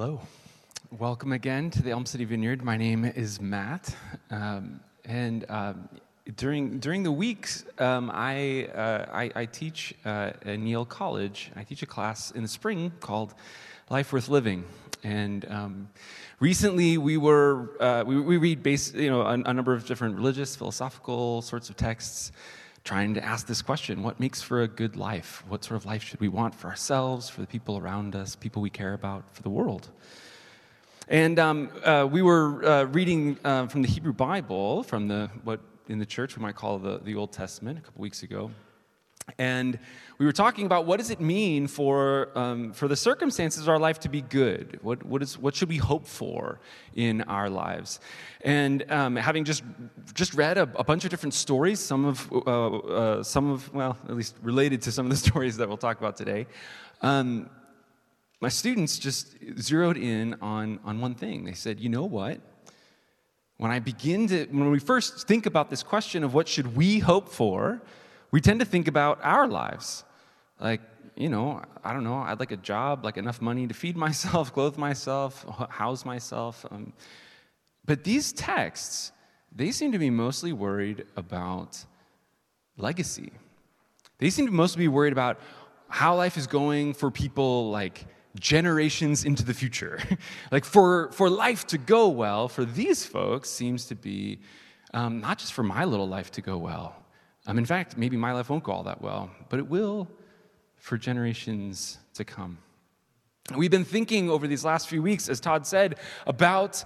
Hello. Welcome again to the Elm City Vineyard. My name is Matt. Um, and um, during, during the weeks, um, I, uh, I, I, teach uh, at Yale College. I teach a class in the spring called Life Worth Living. And um, recently, we were uh, we, we, read base, you know, a, a number of different religious, philosophical sorts of texts trying to ask this question what makes for a good life? What sort of life should we want for ourselves, for the people around us, people we care about, for the world? And um, uh, we were uh, reading uh, from the Hebrew Bible, from the what in the church we might call the, the Old Testament, a couple weeks ago. And we were talking about what does it mean for, um, for the circumstances of our life to be good? What, what, is, what should we hope for in our lives? And um, having just, just read a, a, bunch of different stories, some of, uh, uh, some of, well, at least related to some of the stories that we'll talk about today, um, my students just zeroed in on, on one thing. They said, you know what? When I begin to, when we first think about this question of what should we hope for, we tend to think about our lives. Like, you know, I don't know, I'd like a job, like enough money to feed myself, clothe myself, house myself. Um, but these texts, they seem to be mostly worried about legacy. They seem to mostly be worried about how life is going for people like generations into the future. like for, for life to go well, for these folks, seems to be um, not just for my little life to go well. Um, in fact, maybe my life won't go all that well, but it will for generations to come. We've been thinking over these last few weeks, as Todd said, about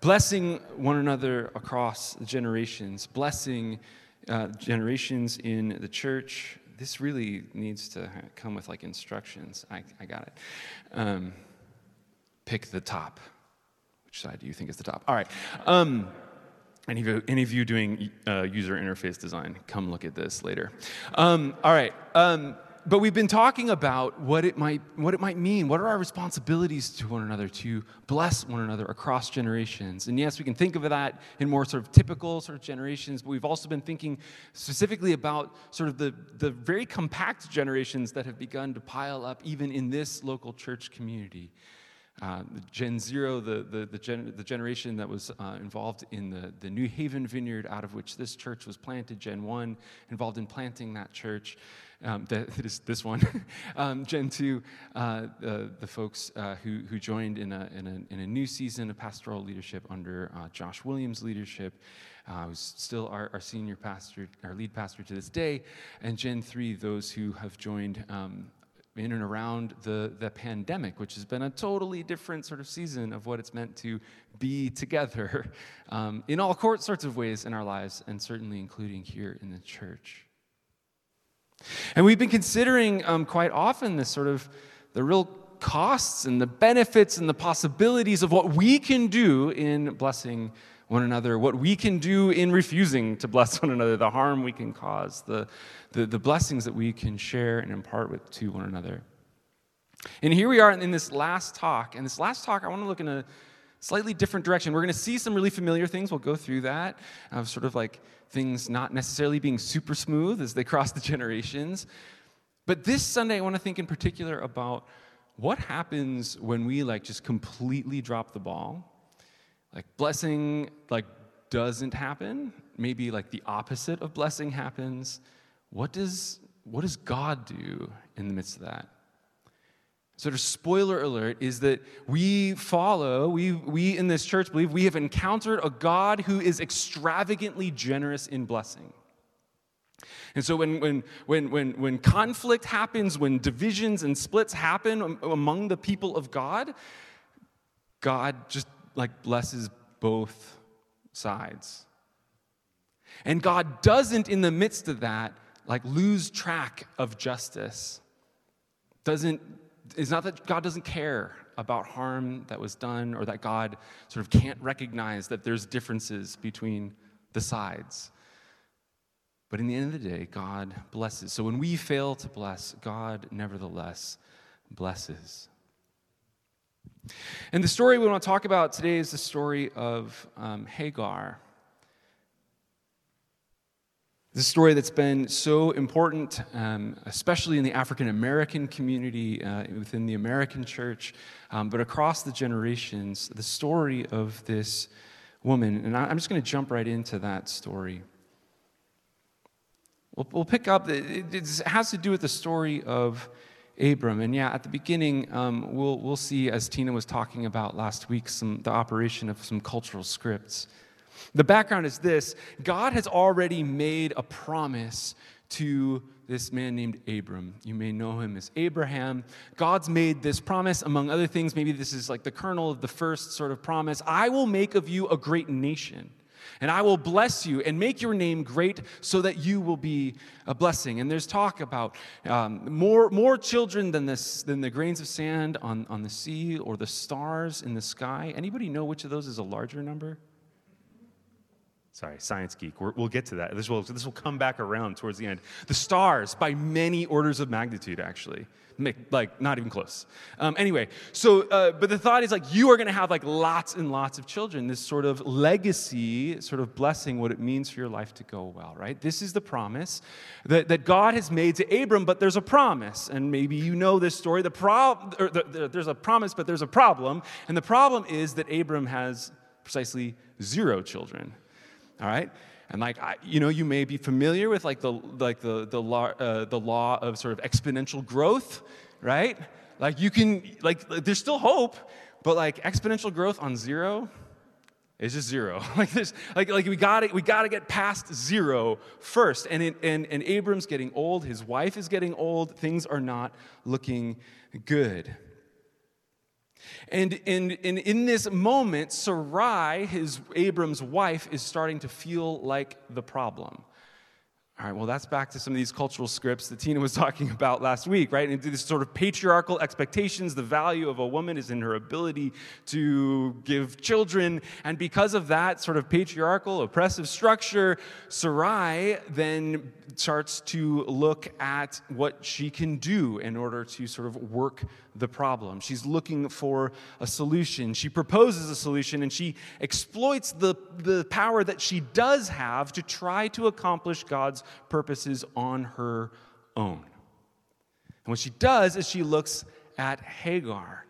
blessing one another across generations, blessing uh, generations in the church, this really needs to come with like instructions. I, I got it. Um, pick the top. Which side do you think is the top? All right. Um, any, of you, any of you doing uh, user interface design, come look at this later. Um, all right. Um, but we've been talking about what it might what it might mean. What are our responsibilities to one another to bless one another across generations? And yes, we can think of that in more sort of typical sort of generations, but we've also been thinking specifically about sort of the, the very compact generations that have begun to pile up even in this local church community. Uh, Gen Zero, the, the, the, gen, the generation that was uh, involved in the, the New Haven vineyard out of which this church was planted, Gen 1, involved in planting that church um, that is this one. um, Gen 2, uh, the, the folks uh, who, who joined in a, in, a, in a new season of pastoral leadership under uh, Josh Williams' leadership, uh, who's still our, our senior pastor, our lead pastor to this day. And Gen 3, those who have joined um, in and around the, the pandemic, which has been a totally different sort of season of what it's meant to be together um, in all sorts of ways in our lives, and certainly including here in the church. And we've been considering um, quite often this sort of the real costs and the benefits and the possibilities of what we can do in blessing one another, what we can do in refusing to bless one another, the harm we can cause, the, the, the blessings that we can share and impart with to one another. And here we are in this last talk. And this last talk, I want to look in a slightly different direction. We're going to see some really familiar things. We'll go through that, of sort of like things not necessarily being super smooth as they cross the generations. But this Sunday, I want to think in particular about what happens when we like just completely drop the ball. Like blessing like doesn't happen. Maybe like the opposite of blessing happens. What does what does God do in the midst of that? sort of spoiler alert is that we follow, we, we in this church believe we have encountered a God who is extravagantly generous in blessing. And so when, when, when, when, when conflict happens, when divisions and splits happen among the people of God, God just like blesses both sides. And God doesn't, in the midst of that, like lose track of justice, doesn't it's not that God doesn't care about harm that was done or that God sort of can't recognize that there's differences between the sides. But in the end of the day, God blesses. So when we fail to bless, God nevertheless blesses. And the story we want to talk about today is the story of um, Hagar. The story that's been so important, um, especially in the African American community, uh, within the American church, um, but across the generations, the story of this woman. And I'm just going to jump right into that story. We'll, we'll pick up, it, it, has to do with the story of Abram. And yeah, at the beginning, um, we'll, we'll see, as Tina was talking about last week, some, the operation of some cultural scripts. The background is this God has already made a promise to this man named Abram. You may know him as Abraham. God's made this promise, among other things. Maybe this is like the kernel of the first sort of promise I will make of you a great nation. And I will bless you and make your name great so that you will be a blessing. And there's talk about um, more, more children than, this, than the grains of sand on, on the sea or the stars in the sky. Anybody know which of those is a larger number? Sorry, science geek. we will get to that. This will, this will come back around towards the end. The stars, by many orders of magnitude, actually. Like, not even close. Um, anyway, so, uh, but the thought is like, you are going to have like lots and lots of children. This sort of legacy, sort of blessing, what it means for your life to go well, right? This is the promise that, that God has made to Abram, but there's a promise. And maybe you know this story. The prob- the, the, there's a promise, but there's a problem. And the problem is that Abram has precisely zero children all right? And like, I, you know, you may be familiar with like the, like the, the, law, uh, the law of sort of exponential growth, right? Like you can, like, there's still hope, but like exponential growth on zero is just zero. like this, like, like we got we got to get past zero first. And, it, and, and Abram's getting old, his wife is getting old, things are not looking good. And, and, and in this moment, Sarai, his Abram's wife, is starting to feel like the problem. All right, well, that's back to some of these cultural scripts that Tina was talking about last week, right? And this sort of patriarchal expectations. The value of a woman is in her ability to give children. And because of that sort of patriarchal, oppressive structure, Sarai then starts to look at what she can do in order to sort of work the problem. She's looking for a solution. She proposes a solution and she exploits the, the power that she does have to try to accomplish God's purposes on her own. And what she does is she looks at Hagar,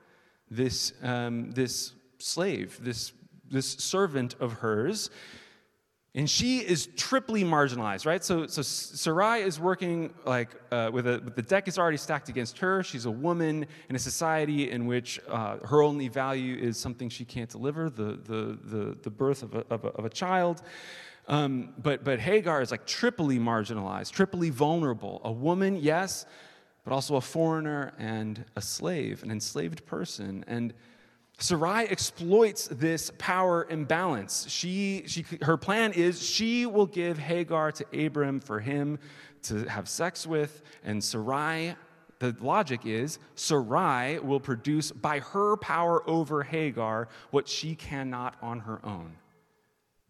this, um, this slave, this, this servant of hers. And she is triply marginalized, right? So, so Sarai is working like uh, with, a, with the deck is already stacked against her. She's a woman in a society in which uh, her only value is something she can't deliver, the, the, the, the birth of a, of a, of a child. Um, but, but Hagar is like triply marginalized, triply vulnerable. A woman, yes, but also a foreigner and a slave, an enslaved person. And Sarai exploits this power imbalance. She, she, her plan is she will give Hagar to Abram for him to have sex with, and Sarai, the logic is Sarai will produce by her power over Hagar what she cannot on her own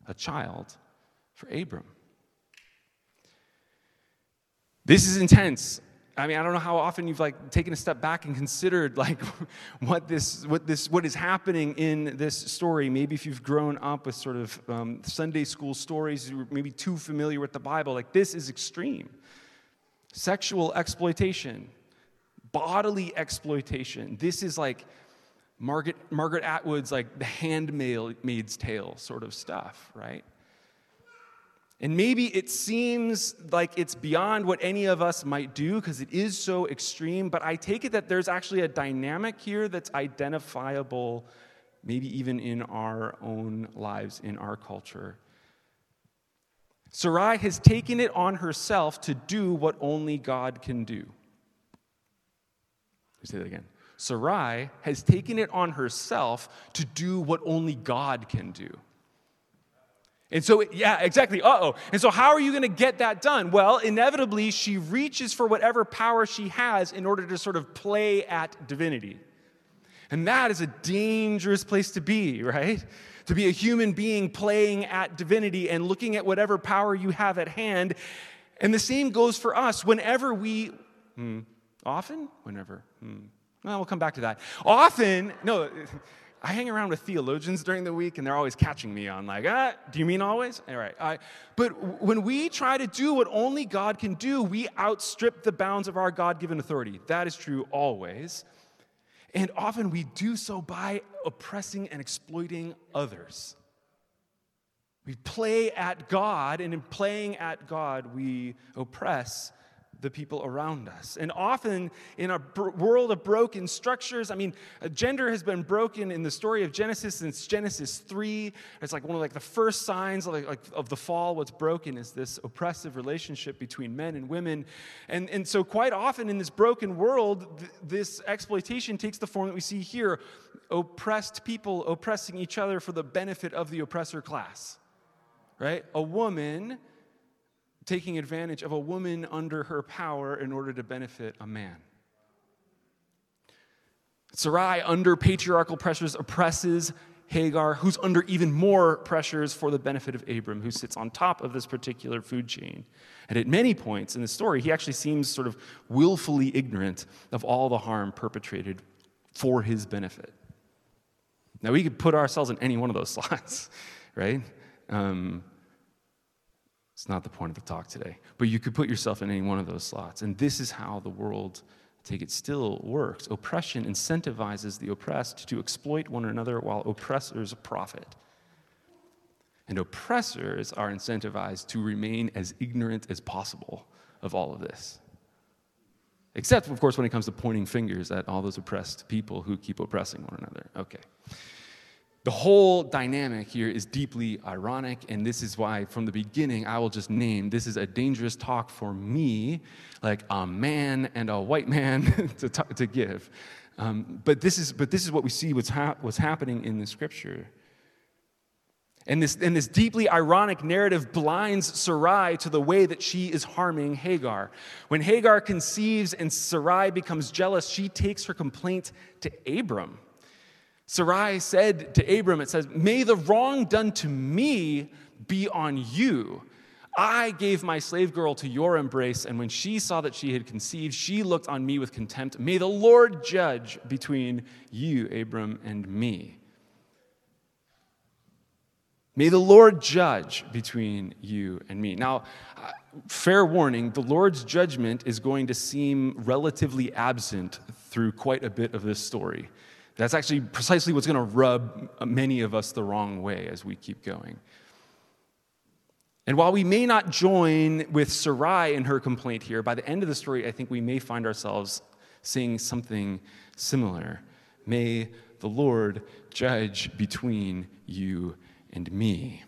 a child for Abram. This is intense. I mean, I don't know how often you've like taken a step back and considered like what this, what this, what is happening in this story. Maybe if you've grown up with sort of um, Sunday school stories, you're maybe too familiar with the Bible. Like this is extreme. Sexual exploitation, bodily exploitation. This is like Margaret Margaret Atwood's like the handmaid's tale sort of stuff, right? And maybe it seems like it's beyond what any of us might do because it is so extreme, but I take it that there's actually a dynamic here that's identifiable, maybe even in our own lives, in our culture. Sarai has taken it on herself to do what only God can do. Let me say that again. Sarai has taken it on herself to do what only God can do. And so, yeah, exactly. Uh oh. And so, how are you going to get that done? Well, inevitably, she reaches for whatever power she has in order to sort of play at divinity. And that is a dangerous place to be, right? To be a human being playing at divinity and looking at whatever power you have at hand. And the same goes for us. Whenever we, hmm, often, whenever, hmm, well, we'll come back to that. Often, no, I hang around with theologians during the week, and they're always catching me on, like, ah, do you mean always? All right. Right. But when we try to do what only God can do, we outstrip the bounds of our God given authority. That is true always. And often we do so by oppressing and exploiting others. We play at God, and in playing at God, we oppress the people around us. And often in a br- world of broken structures, I mean, uh, gender has been broken in the story of Genesis since Genesis 3. It's like one of like the first signs of, like, of the fall. What's broken is this oppressive relationship between men and women. And, and so quite often in this broken world, th- this exploitation takes the form that we see here. Oppressed people oppressing each other for the benefit of the oppressor class. Right? A woman taking advantage of a woman under her power in order to benefit a man. Sarai, under patriarchal pressures, oppresses Hagar, who's under even more pressures for the benefit of Abram, who sits on top of this particular food chain. And at many points in the story, he actually seems sort of willfully ignorant of all the harm perpetrated for his benefit. Now, we could put ourselves in any one of those slots, right? Um, it's not the point of the talk today. But you could put yourself in any one of those slots. And this is how the world, take it, still works. Oppression incentivizes the oppressed to exploit one another while oppressors profit. And oppressors are incentivized to remain as ignorant as possible of all of this. Except, of course, when it comes to pointing fingers at all those oppressed people who keep oppressing one another. Okay. The whole dynamic here is deeply ironic, and this is why, from the beginning, I will just name this is a dangerous talk for me, like a man and a white man to, talk, to give. Um, but, this is, but this is what we see what's, hap- what's happening in the scripture. And this, and this deeply ironic narrative blinds Sarai to the way that she is harming Hagar. When Hagar conceives and Sarai becomes jealous, she takes her complaint to Abram. Sarai said to Abram, it says, May the wrong done to me be on you. I gave my slave girl to your embrace, and when she saw that she had conceived, she looked on me with contempt. May the Lord judge between you, Abram, and me. May the Lord judge between you and me. Now, uh, fair warning, the Lord's judgment is going to seem relatively absent through quite a bit of this story. That's actually precisely what's going to rub many of us the wrong way as we keep going. And while we may not join with Sarai in her complaint here, by the end of the story, I think we may find ourselves saying something similar. May the Lord judge between you and me.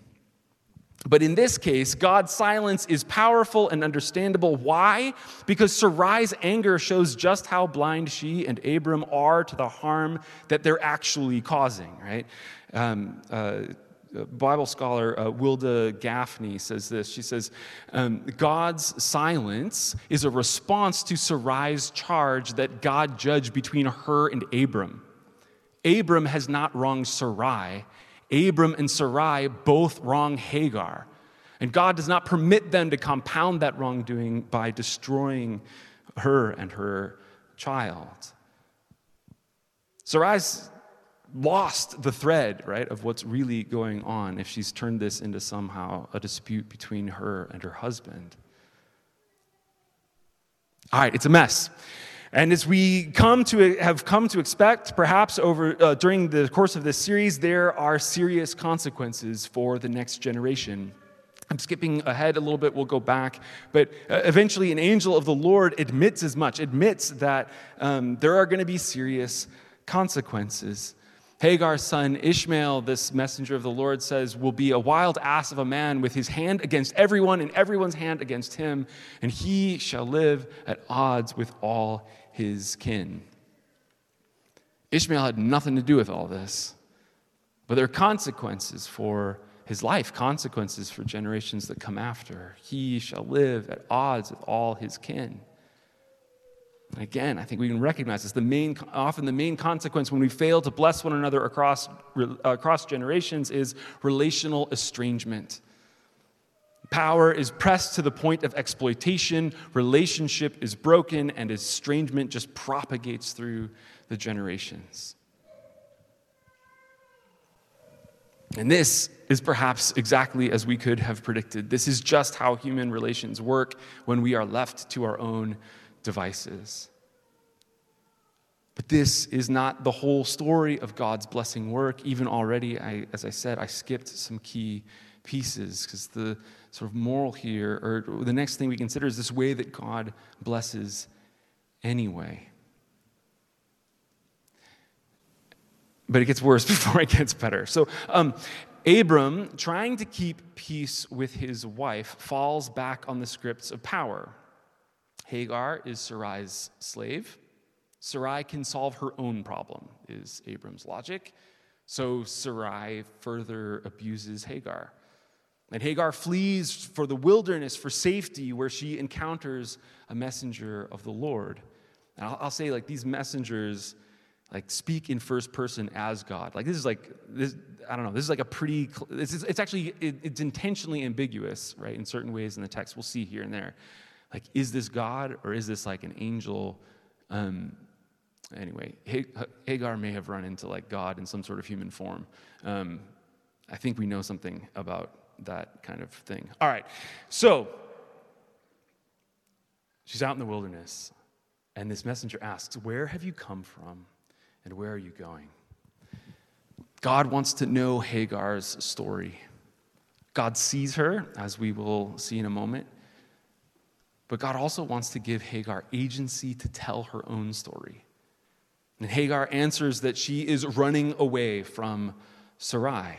But in this case, God's silence is powerful and understandable. Why? Because Sarai's anger shows just how blind she and Abram are to the harm that they're actually causing, right? Um, uh, Bible scholar uh, Wilda Gafney says this. She says, um, God's silence is a response to Sarai's charge that God judge between her and Abram. Abram has not wronged Sarai, Abram and Sarai both wrong Hagar. And God does not permit them to compound that wrongdoing by destroying her and her child. Sarai's lost the thread, right, of what's really going on if she's turned this into somehow a dispute between her and her husband. All right, it's a mess. And as we come to have come to expect, perhaps over uh, during the course of this series, there are serious consequences for the next generation. I'm skipping ahead a little bit, we'll go back. But uh, eventually, an angel of the Lord admits as much, admits that um, there are going to be serious consequences. Hagar's son Ishmael, this messenger of the Lord, says, will be a wild ass of a man with his hand against everyone and everyone's hand against him, and he shall live at odds with all his kin. Ishmael had nothing to do with all this, but there are consequences for his life, consequences for generations that come after. He shall live at odds with all his kin. Again, I think we can recognize this. The main, often the main consequence when we fail to bless one another across, uh, across generations is relational estrangement. Power is pressed to the point of exploitation, relationship is broken, and estrangement just propagates through the generations. And this is perhaps exactly as we could have predicted. This is just how human relations work when we are left to our own devices. But this is not the whole story of God's blessing work. Even already, I, as I said, I skipped some key pieces because the sort of moral here, or the next thing we consider, is this way that God blesses anyway. But it gets worse before it gets better. So, um, Abram, trying to keep peace with his wife, falls back on the scripts of power. Hagar is Sarai's slave. Sarai can solve her own problem, is Abram's logic. So Sarai further abuses Hagar. And Hagar flees for the wilderness for safety where she encounters a messenger of the Lord. And I'll, I'll say, like, these messengers like speak in first person as God. Like this is like this. I don't know. This is like a pretty. It's, it's actually it, it's intentionally ambiguous, right? In certain ways in the text, we'll see here and there. Like, is this God or is this like an angel? Um, anyway, Hagar may have run into like God in some sort of human form. Um, I think we know something about that kind of thing. All right, so she's out in the wilderness, and this messenger asks, Where have you come from, and where are you going? God wants to know Hagar's story. God sees her, as we will see in a moment. But God also wants to give Hagar agency to tell her own story. And Hagar answers that she is running away from Sarai.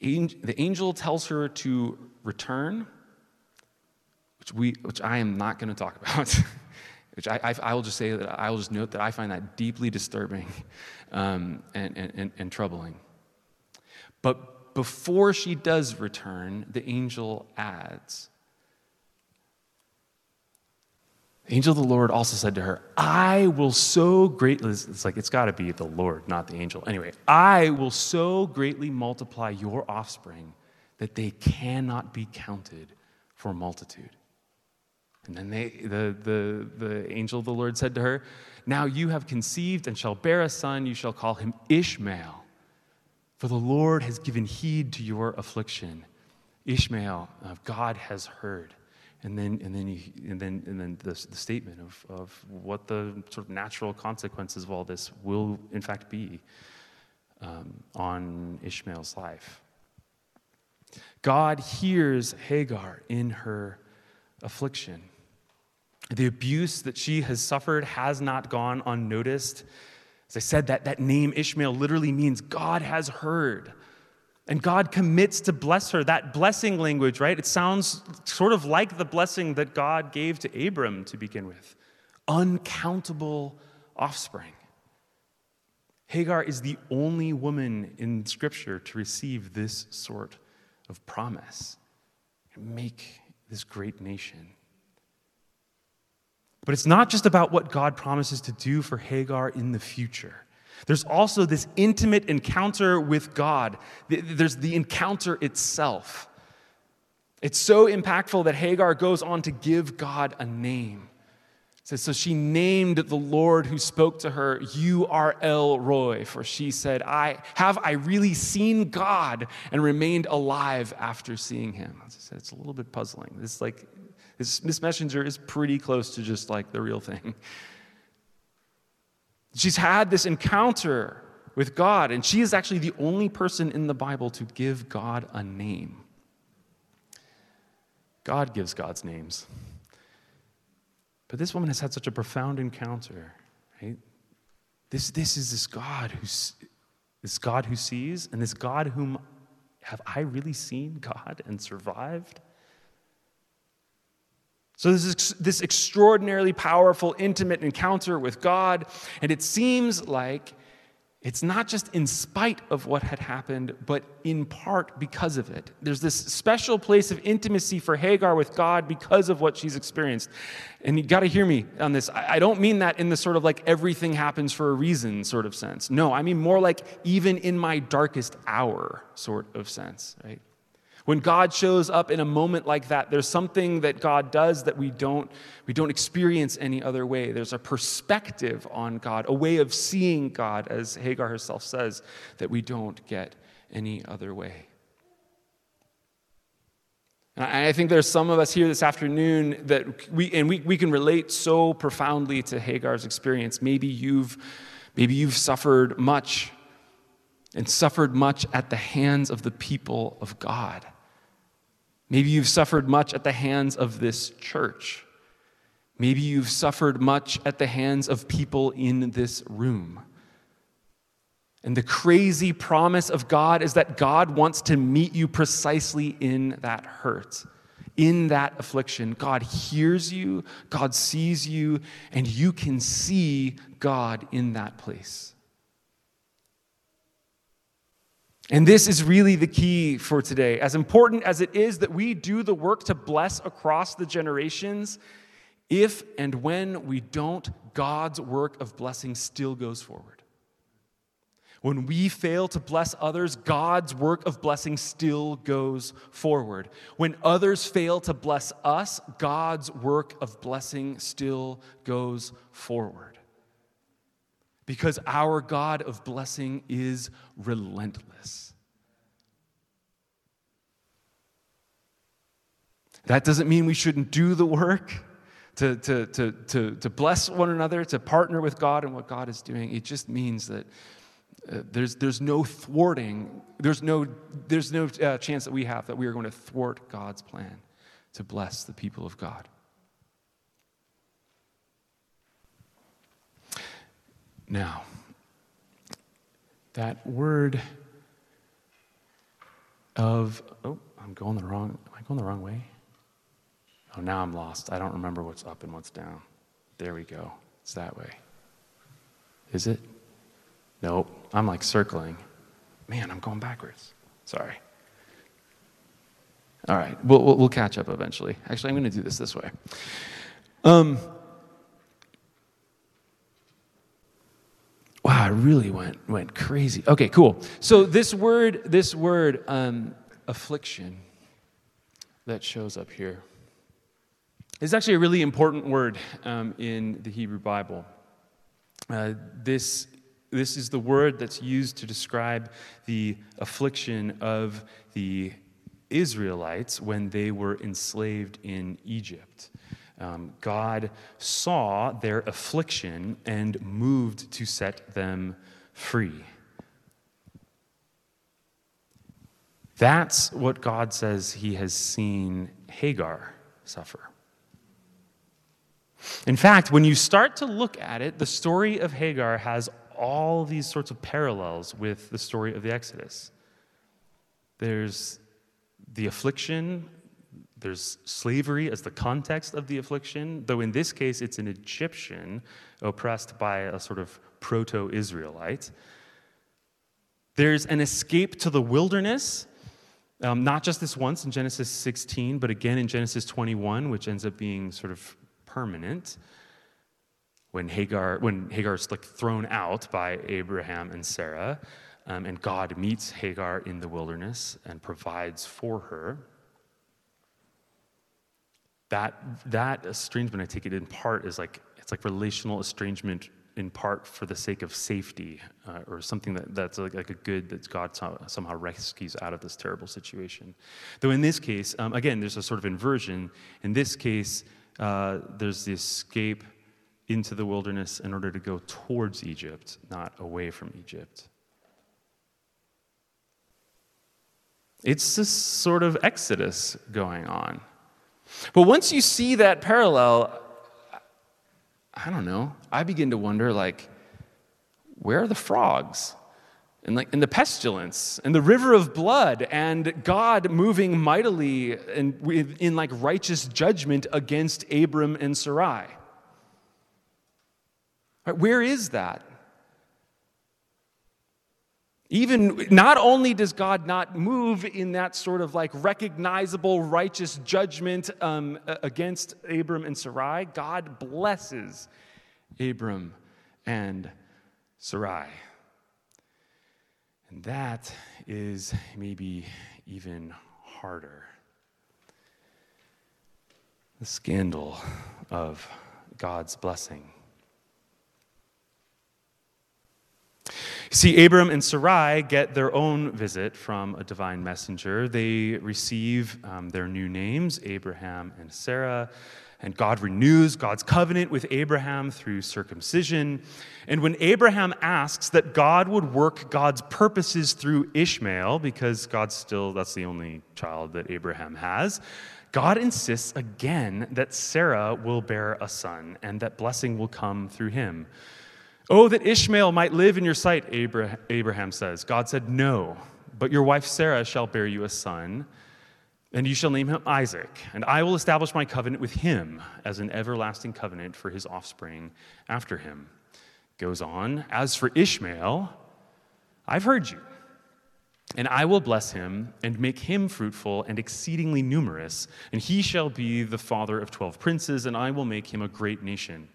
The angel tells her to return, which, we, which I am not going to talk about. which I, I, I, will just say that I will just note that I find that deeply disturbing um, and, and, and troubling. But before she does return, the angel adds, The angel of the Lord also said to her, I will so greatly, it's like it's got to be the Lord, not the angel. Anyway, I will so greatly multiply your offspring that they cannot be counted for multitude. And then they, the, the, the angel of the Lord said to her, Now you have conceived and shall bear a son, you shall call him Ishmael, for the Lord has given heed to your affliction. Ishmael, uh, God has heard. And then, and then, you, and then, and then the, the statement of, of what the sort of natural consequences of all this will, in fact, be um, on Ishmael's life. God hears Hagar in her affliction. The abuse that she has suffered has not gone unnoticed. As I said, that, that name Ishmael literally means God has heard. And God commits to bless her. That blessing language, right? It sounds sort of like the blessing that God gave to Abram to begin with uncountable offspring. Hagar is the only woman in Scripture to receive this sort of promise make this great nation. But it's not just about what God promises to do for Hagar in the future. There's also this intimate encounter with God. There's the encounter itself. It's so impactful that Hagar goes on to give God a name. Says, So she named the Lord who spoke to her, You are El Roi, for she said, I have I really seen God and remained alive after seeing him. It's a little bit puzzling. This like this, this messenger is pretty close to just like the real thing. She's had this encounter with God, and she is actually the only person in the Bible to give God a name. God gives God's names. But this woman has had such a profound encounter, right? This, this is this God who's this God who sees, and this God whom have I really seen God and survived? So, this is this extraordinarily powerful, intimate encounter with God, and it seems like it's not just in spite of what had happened, but in part because of it. There's this special place of intimacy for Hagar with God because of what she's experienced. And you got to hear me on this. I don't mean that in the sort of like everything happens for a reason sort of sense. No, I mean more like even in my darkest hour sort of sense, right? When God shows up in a moment like that, there's something that God does that we don't, we don't experience any other way. There's a perspective on God, a way of seeing God, as Hagar herself says, that we don't get any other way. And I think there's some of us here this afternoon that we, and we, we can relate so profoundly to Hagar's experience. Maybe you've, maybe you've suffered much and suffered much at the hands of the people of God. Maybe you've suffered much at the hands of this church. Maybe you've suffered much at the hands of people in this room. And the crazy promise of God is that God wants to meet you precisely in that hurt, in that affliction. God hears you, God sees you, and you can see God in that place. And this is really the key for today. As important as it is that we do the work to bless across the generations, if and when we don't, God's work of blessing still goes forward. When we fail to bless others, God's work of blessing still goes forward. When others fail to bless us, God's work of blessing still goes forward. Because our God of blessing is relentless. That doesn't mean we shouldn't do the work to, to, to, to, to bless one another, to partner with God and what God is doing. It just means that uh, there's, there's no thwarting, there's no, there's no uh, chance that we have that we are going to thwart God's plan to bless the people of God. Now, that word of, oh, I'm going the wrong, am I going the wrong way? Oh, now I'm lost. I don't remember what's up and what's down. There we go. It's that way. Is it? Nope. I'm like circling. Man, I'm going backwards. Sorry. All right. We'll, we'll, we'll catch up eventually. Actually, I'm going to do this this way. Um, wow, I really went, went crazy. Okay, cool. So this word, this word, um, affliction, that shows up here is actually a really important word um, in the Hebrew Bible. Uh, this this is the word that's used to describe the affliction of the Israelites when they were enslaved in Egypt. Um, God saw their affliction and moved to set them free. That's what God says he has seen Hagar suffer. In fact, when you start to look at it, the story of Hagar has all these sorts of parallels with the story of the Exodus. There's the affliction, there's slavery as the context of the affliction, though in this case it's an Egyptian oppressed by a sort of proto Israelite. There's an escape to the wilderness, um, not just this once in Genesis 16, but again in Genesis 21, which ends up being sort of permanent when Hagar, when Hagar's like thrown out by Abraham and Sarah, um, and God meets Hagar in the wilderness and provides for her. That that estrangement, I take it in part, is like it's like relational estrangement in part for the sake of safety uh, or something that, that's like, like, a good that God somehow rescues out of this terrible situation. Though in this case, um, again, there's a sort of inversion. In this case, uh, there's the escape into the wilderness in order to go towards Egypt, not away from Egypt. It's this sort of exodus going on. But once you see that parallel, I don't know, I begin to wonder like, where are the frogs? And like in the pestilence and the river of blood and God moving mightily in, in like righteous judgment against Abram and Sarai. Right, where is that? Even not only does God not move in that sort of like recognizable righteous judgment um, against Abram and Sarai, God blesses Abram and Sarai. And that is maybe even harder. The scandal of God's blessing. See, Abram and Sarai get their own visit from a divine messenger. They receive um, their new names, Abraham and Sarah. And God renews God's covenant with Abraham through circumcision. And when Abraham asks that God would work God's purposes through Ishmael, because God still, that's the only child that Abraham has, God insists again that Sarah will bear a son and that blessing will come through him. Oh, that Ishmael might live in your sight, Abraham says. God said, No, but your wife Sarah shall bear you a son, and you shall name him Isaac, and I will establish my covenant with him as an everlasting covenant for his offspring after him. Goes on, As for Ishmael, I've heard you. And I will bless him and make him fruitful and exceedingly numerous, and he shall be the father of twelve princes, and I will make him a great nation.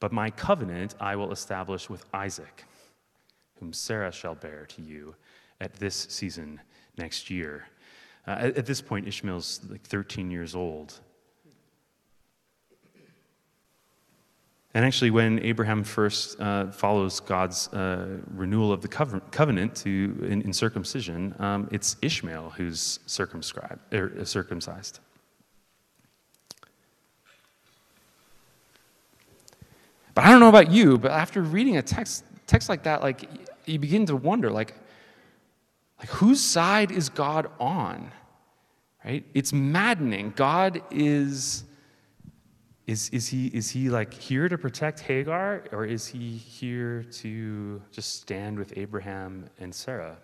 But my covenant I will establish with Isaac, whom Sarah shall bear to you at this season next year. Uh, at, at, this point, Ishmael's like 13 years old. And actually, when Abraham first uh, follows God's uh, renewal of the covenant to, in, in circumcision, um, it's Ishmael who's circumscribed, er, circumcised. But I don't know about you, but after reading a text, text like that, like you begin to wonder, like, like whose side is God on? Right? It's maddening. God is is, is, he, is he like here to protect Hagar or is he here to just stand with Abraham and Sarah?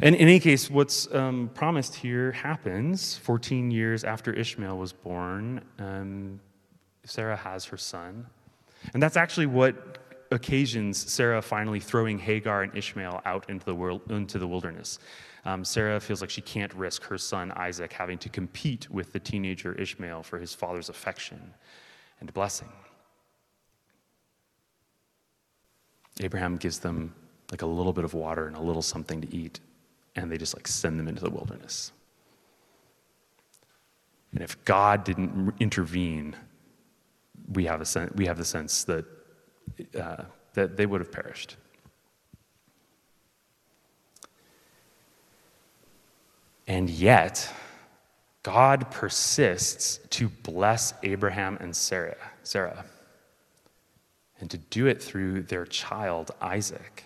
And in any case, what's um, promised here happens 14 years after Ishmael was born. Um, Sarah has her son. And that's actually what occasions Sarah finally throwing Hagar and Ishmael out into the, world, into the wilderness. Um, Sarah feels like she can't risk her son Isaac having to compete with the teenager Ishmael for his father's affection and blessing. Abraham gives them like a little bit of water and a little something to eat and they just like send them into the wilderness. And if God didn't intervene, we have, a sen- we have the sense that, uh, that they would have perished. And yet, God persists to bless Abraham and Sarah, Sarah, and to do it through their child, Isaac.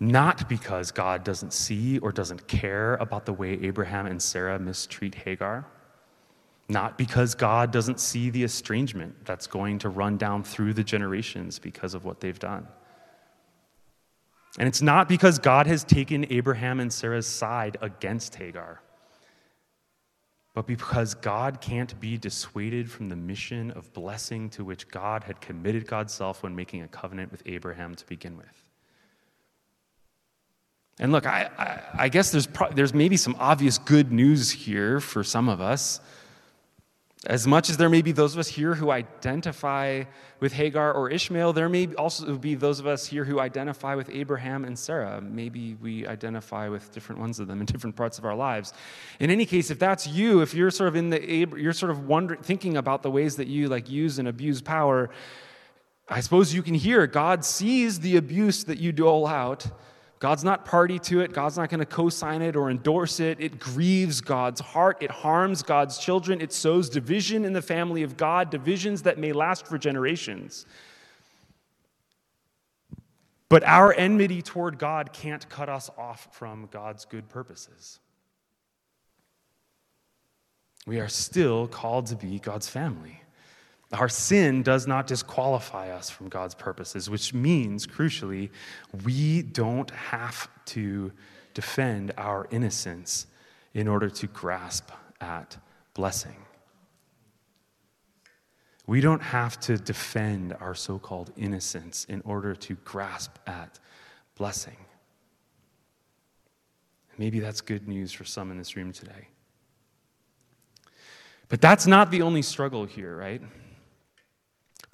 Not because God doesn't see or doesn't care about the way Abraham and Sarah mistreat Hagar. Not because God doesn't see the estrangement that's going to run down through the generations because of what they've done. And it's not because God has taken Abraham and Sarah's side against Hagar, but because God can't be dissuaded from the mission of blessing to which God had committed God's self when making a covenant with Abraham to begin with. And look, I, I, I guess there's, pro- there's maybe some obvious good news here for some of us. As much as there may be those of us here who identify with Hagar or Ishmael, there may also be those of us here who identify with Abraham and Sarah. Maybe we identify with different ones of them in different parts of our lives. In any case, if that's you, if you're sort of in the you're sort of wondering, thinking about the ways that you like use and abuse power, I suppose you can hear God sees the abuse that you dole out God's not party to it. God's not going to co sign it or endorse it. It grieves God's heart. It harms God's children. It sows division in the family of God, divisions that may last for generations. But our enmity toward God can't cut us off from God's good purposes. We are still called to be God's family. Our sin does not disqualify us from God's purposes, which means, crucially, we don't have to defend our innocence in order to grasp at blessing. We don't have to defend our so called innocence in order to grasp at blessing. Maybe that's good news for some in this room today. But that's not the only struggle here, right?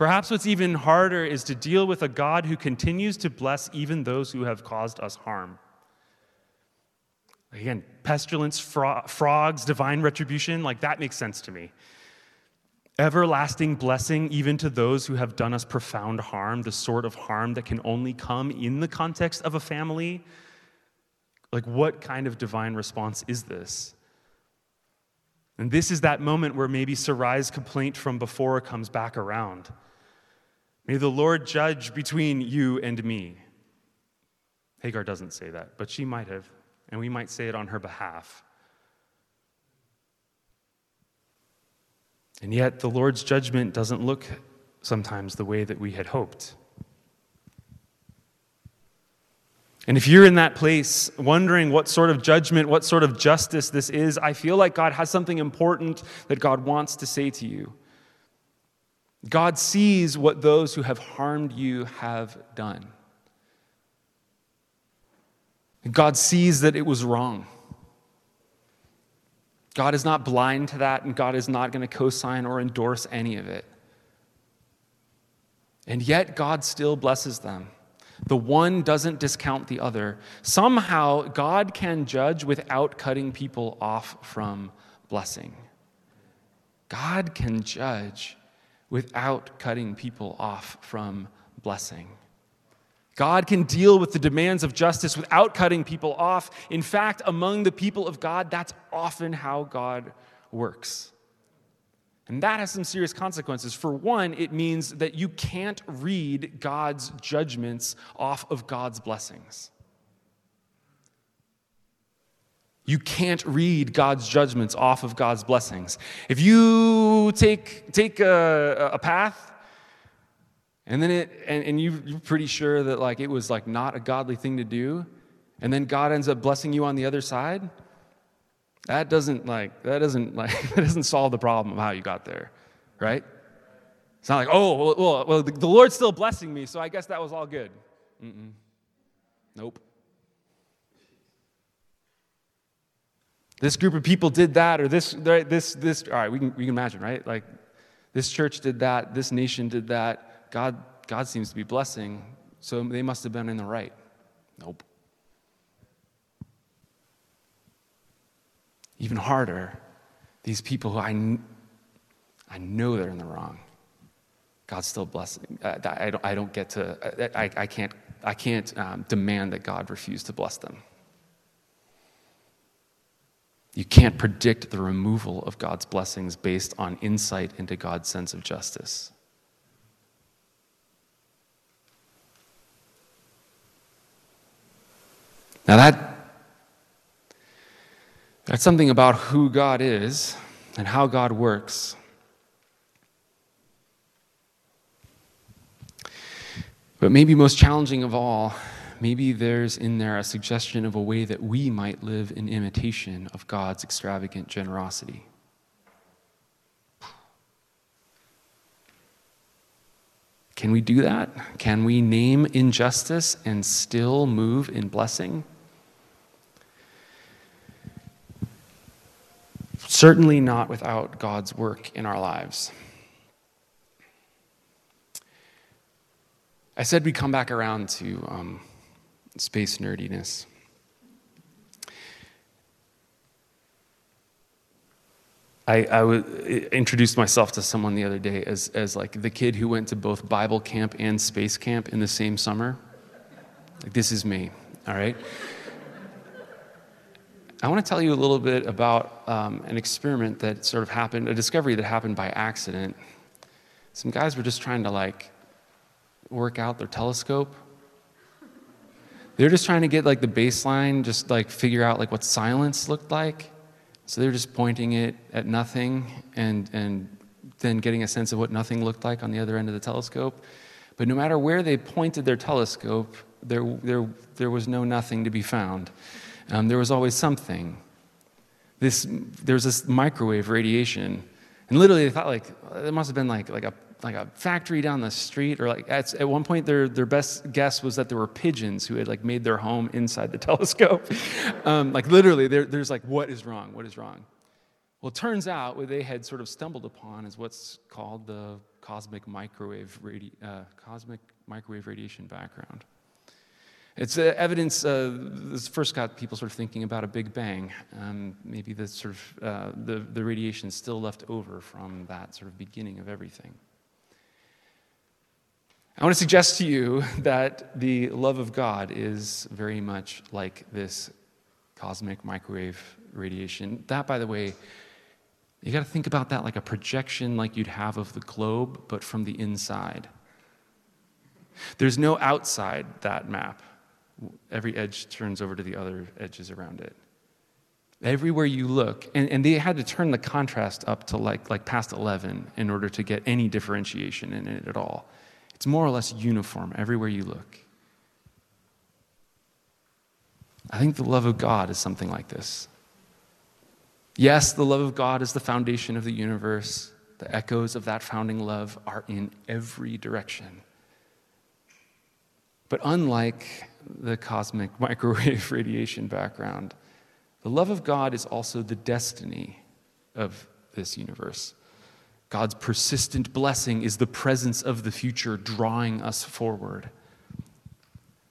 Perhaps what's even harder is to deal with a God who continues to bless even those who have caused us harm. Again, pestilence, fro- frogs, divine retribution, like that makes sense to me. Everlasting blessing, even to those who have done us profound harm, the sort of harm that can only come in the context of a family. Like, what kind of divine response is this? And this is that moment where maybe Sarai's complaint from before comes back around. May the Lord judge between you and me. Hagar doesn't say that, but she might have, and we might say it on her behalf. And yet, the Lord's judgment doesn't look sometimes the way that we had hoped. And if you're in that place wondering what sort of judgment, what sort of justice this is, I feel like God has something important that God wants to say to you. God sees what those who have harmed you have done. God sees that it was wrong. God is not blind to that, and God is not going to co sign or endorse any of it. And yet, God still blesses them. The one doesn't discount the other. Somehow, God can judge without cutting people off from blessing. God can judge without cutting people off from blessing. God can deal with the demands of justice without cutting people off. In fact, among the people of God, that's often how God works. And that has some serious consequences. For one, it means that you can't read God's judgments off of God's blessings. You can't read God's judgments off of God's blessings. If you take, take a, a path and then it and, and you, you're pretty sure that like it was like not a godly thing to do, and then God ends up blessing you on the other side, that doesn't like that doesn't like that doesn't solve the problem of how you got there, right? It's not like oh well, well, the Lord's still blessing me, so I guess that was all good. Mm-mm. Nope. This group of people did that, or this right, this this. All right, we can we can imagine, right? Like this church did that, this nation did that. God God seems to be blessing, so they must have been in the right. Nope. Even harder, these people who I, I know they're in the wrong. God's still blessing. Uh, I, don't, I don't get to, I, I can't, I can't um, demand that God refuse to bless them. You can't predict the removal of God's blessings based on insight into God's sense of justice. Now, that that's something about who God is and how God works. But maybe most challenging of all, maybe there's in there a suggestion of a way that we might live in imitation of God's extravagant generosity. Can we do that? Can we name injustice and still move in blessing? Certainly not without God's work in our lives. I said we'd come back around to um, space nerdiness. I, I introduced myself to someone the other day as, as like the kid who went to both Bible camp and space camp in the same summer. Like, this is me, all right? I want to tell you a little bit about um, an experiment that sort of happened, a discovery that happened by accident. Some guys were just trying to like work out their telescope. They were just trying to get like the baseline, just like figure out like what silence looked like. So they're just pointing it at nothing and, and then getting a sense of what nothing looked like on the other end of the telescope. But no matter where they pointed their telescope, there, there, there was no nothing to be found um, there was always something. This, there was this microwave radiation. And literally, they thought like it must have been like, like, a, like a factory down the street. Or like at, at one point, their, their best guess was that there were pigeons who had like made their home inside the telescope. um, like literally, there's like, what is wrong? What is wrong? Well, it turns out what they had sort of stumbled upon is what's called the cosmic microwave, radi- uh, cosmic microwave radiation background. It's uh, evidence, uh, this first got people sort of thinking about a Big Bang. Um, maybe the sort of uh, the, the radiation still left over from that sort of beginning of everything. I want to suggest to you that the love of God is very much like this cosmic microwave radiation. That, by the way, you got to think about that like a projection like you'd have of the globe, but from the inside. There's no outside that map. Every edge turns over to the other edges around it. Everywhere you look, and, and they had to turn the contrast up to like, like past 11 in order to get any differentiation in it at all. It's more or less uniform everywhere you look. I think the love of God is something like this. Yes, the love of God is the foundation of the universe. The echoes of that founding love are in every direction. But unlike the cosmic microwave radiation background, the love of God is also the destiny of this universe. God's persistent blessing is the presence of the future drawing us forward.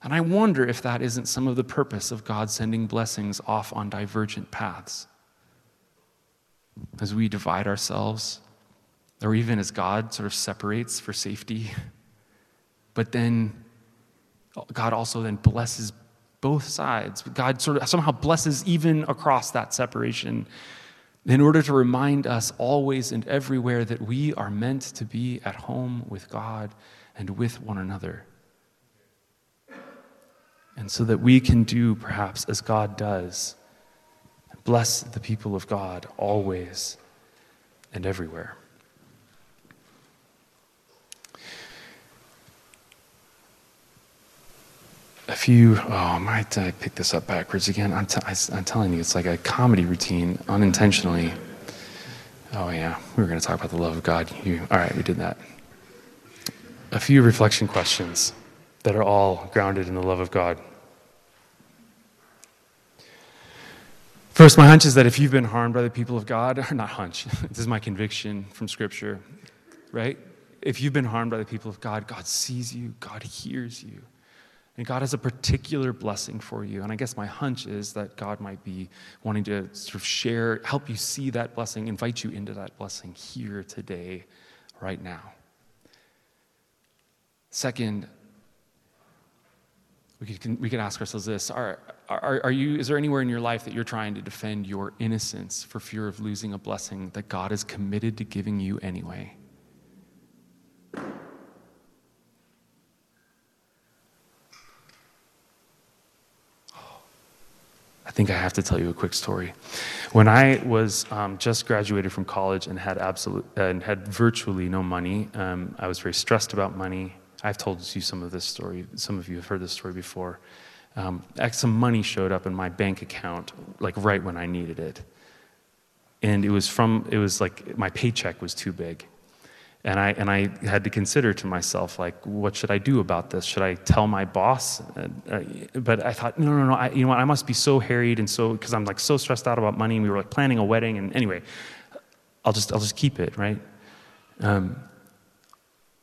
And I wonder if that isn't some of the purpose of God sending blessings off on divergent paths. As we divide ourselves, or even as God sort of separates for safety, but then God also then blesses both sides. God sort of somehow blesses even across that separation in order to remind us always and everywhere that we are meant to be at home with God and with one another. And so that we can do perhaps as God does bless the people of God always and everywhere. A few, oh, might I pick this up backwards again? I'm, t- I'm telling you, it's like a comedy routine unintentionally. Oh, yeah, we were going to talk about the love of God. You, all right, we did that. A few reflection questions that are all grounded in the love of God. First, my hunch is that if you've been harmed by the people of God, or not hunch, this is my conviction from Scripture, right? If you've been harmed by the people of God, God sees you, God hears you. And God has a particular blessing for you. And I guess my hunch is that God might be wanting to sort of share, help you see that blessing, invite you into that blessing here today, right now. Second, we could, we could ask ourselves this are, are, are you, Is there anywhere in your life that you're trying to defend your innocence for fear of losing a blessing that God is committed to giving you anyway? I think I have to tell you a quick story. When I was um, just graduated from college and had absolute uh, and had virtually no money, um, I was very stressed about money. I've told you some of this story. Some of you have heard this story before. Um, some money showed up in my bank account, like right when I needed it, and it was from. It was like my paycheck was too big, and I, and I had to consider to myself, like, what should I do about this? Should I tell my boss? Uh, uh, but I thought, no, no, no, I, you know what? I must be so harried and so, because I'm like so stressed out about money. And we were like planning a wedding. And anyway, I'll just, I'll just keep it, right? Um,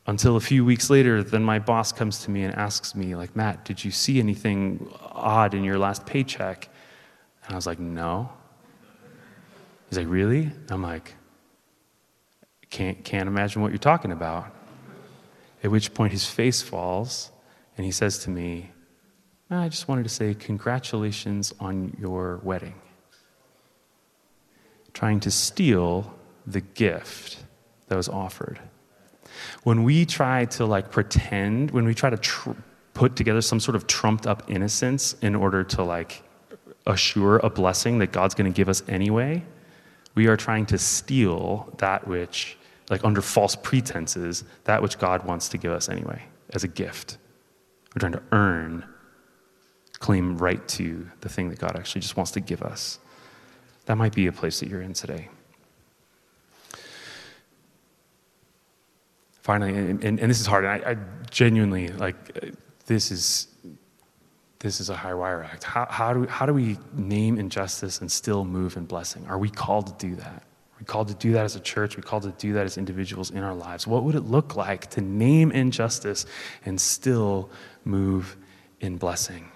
until a few weeks later, then my boss comes to me and asks me, like, Matt, did you see anything odd in your last paycheck? And I was like, no. He's like, really? I'm like, can't, can't imagine what you're talking about. At which point his face falls and he says to me, I just wanted to say congratulations on your wedding. Trying to steal the gift that was offered. When we try to like pretend, when we try to tr- put together some sort of trumped up innocence in order to like assure a blessing that God's going to give us anyway, we are trying to steal that which, like under false pretenses, that which God wants to give us anyway, as a gift. We're trying to earn, claim right to the thing that God actually just wants to give us. That might be a place that you're in today. Finally, and, and, and this is hard, and I, I genuinely, like, this is this is a high wire act. How, how, do how do we name injustice and still move in blessing? Are we called to do that? Are we called to do that as a church. We called to do that as individuals in our lives. What would it look like to name injustice and still move in blessing?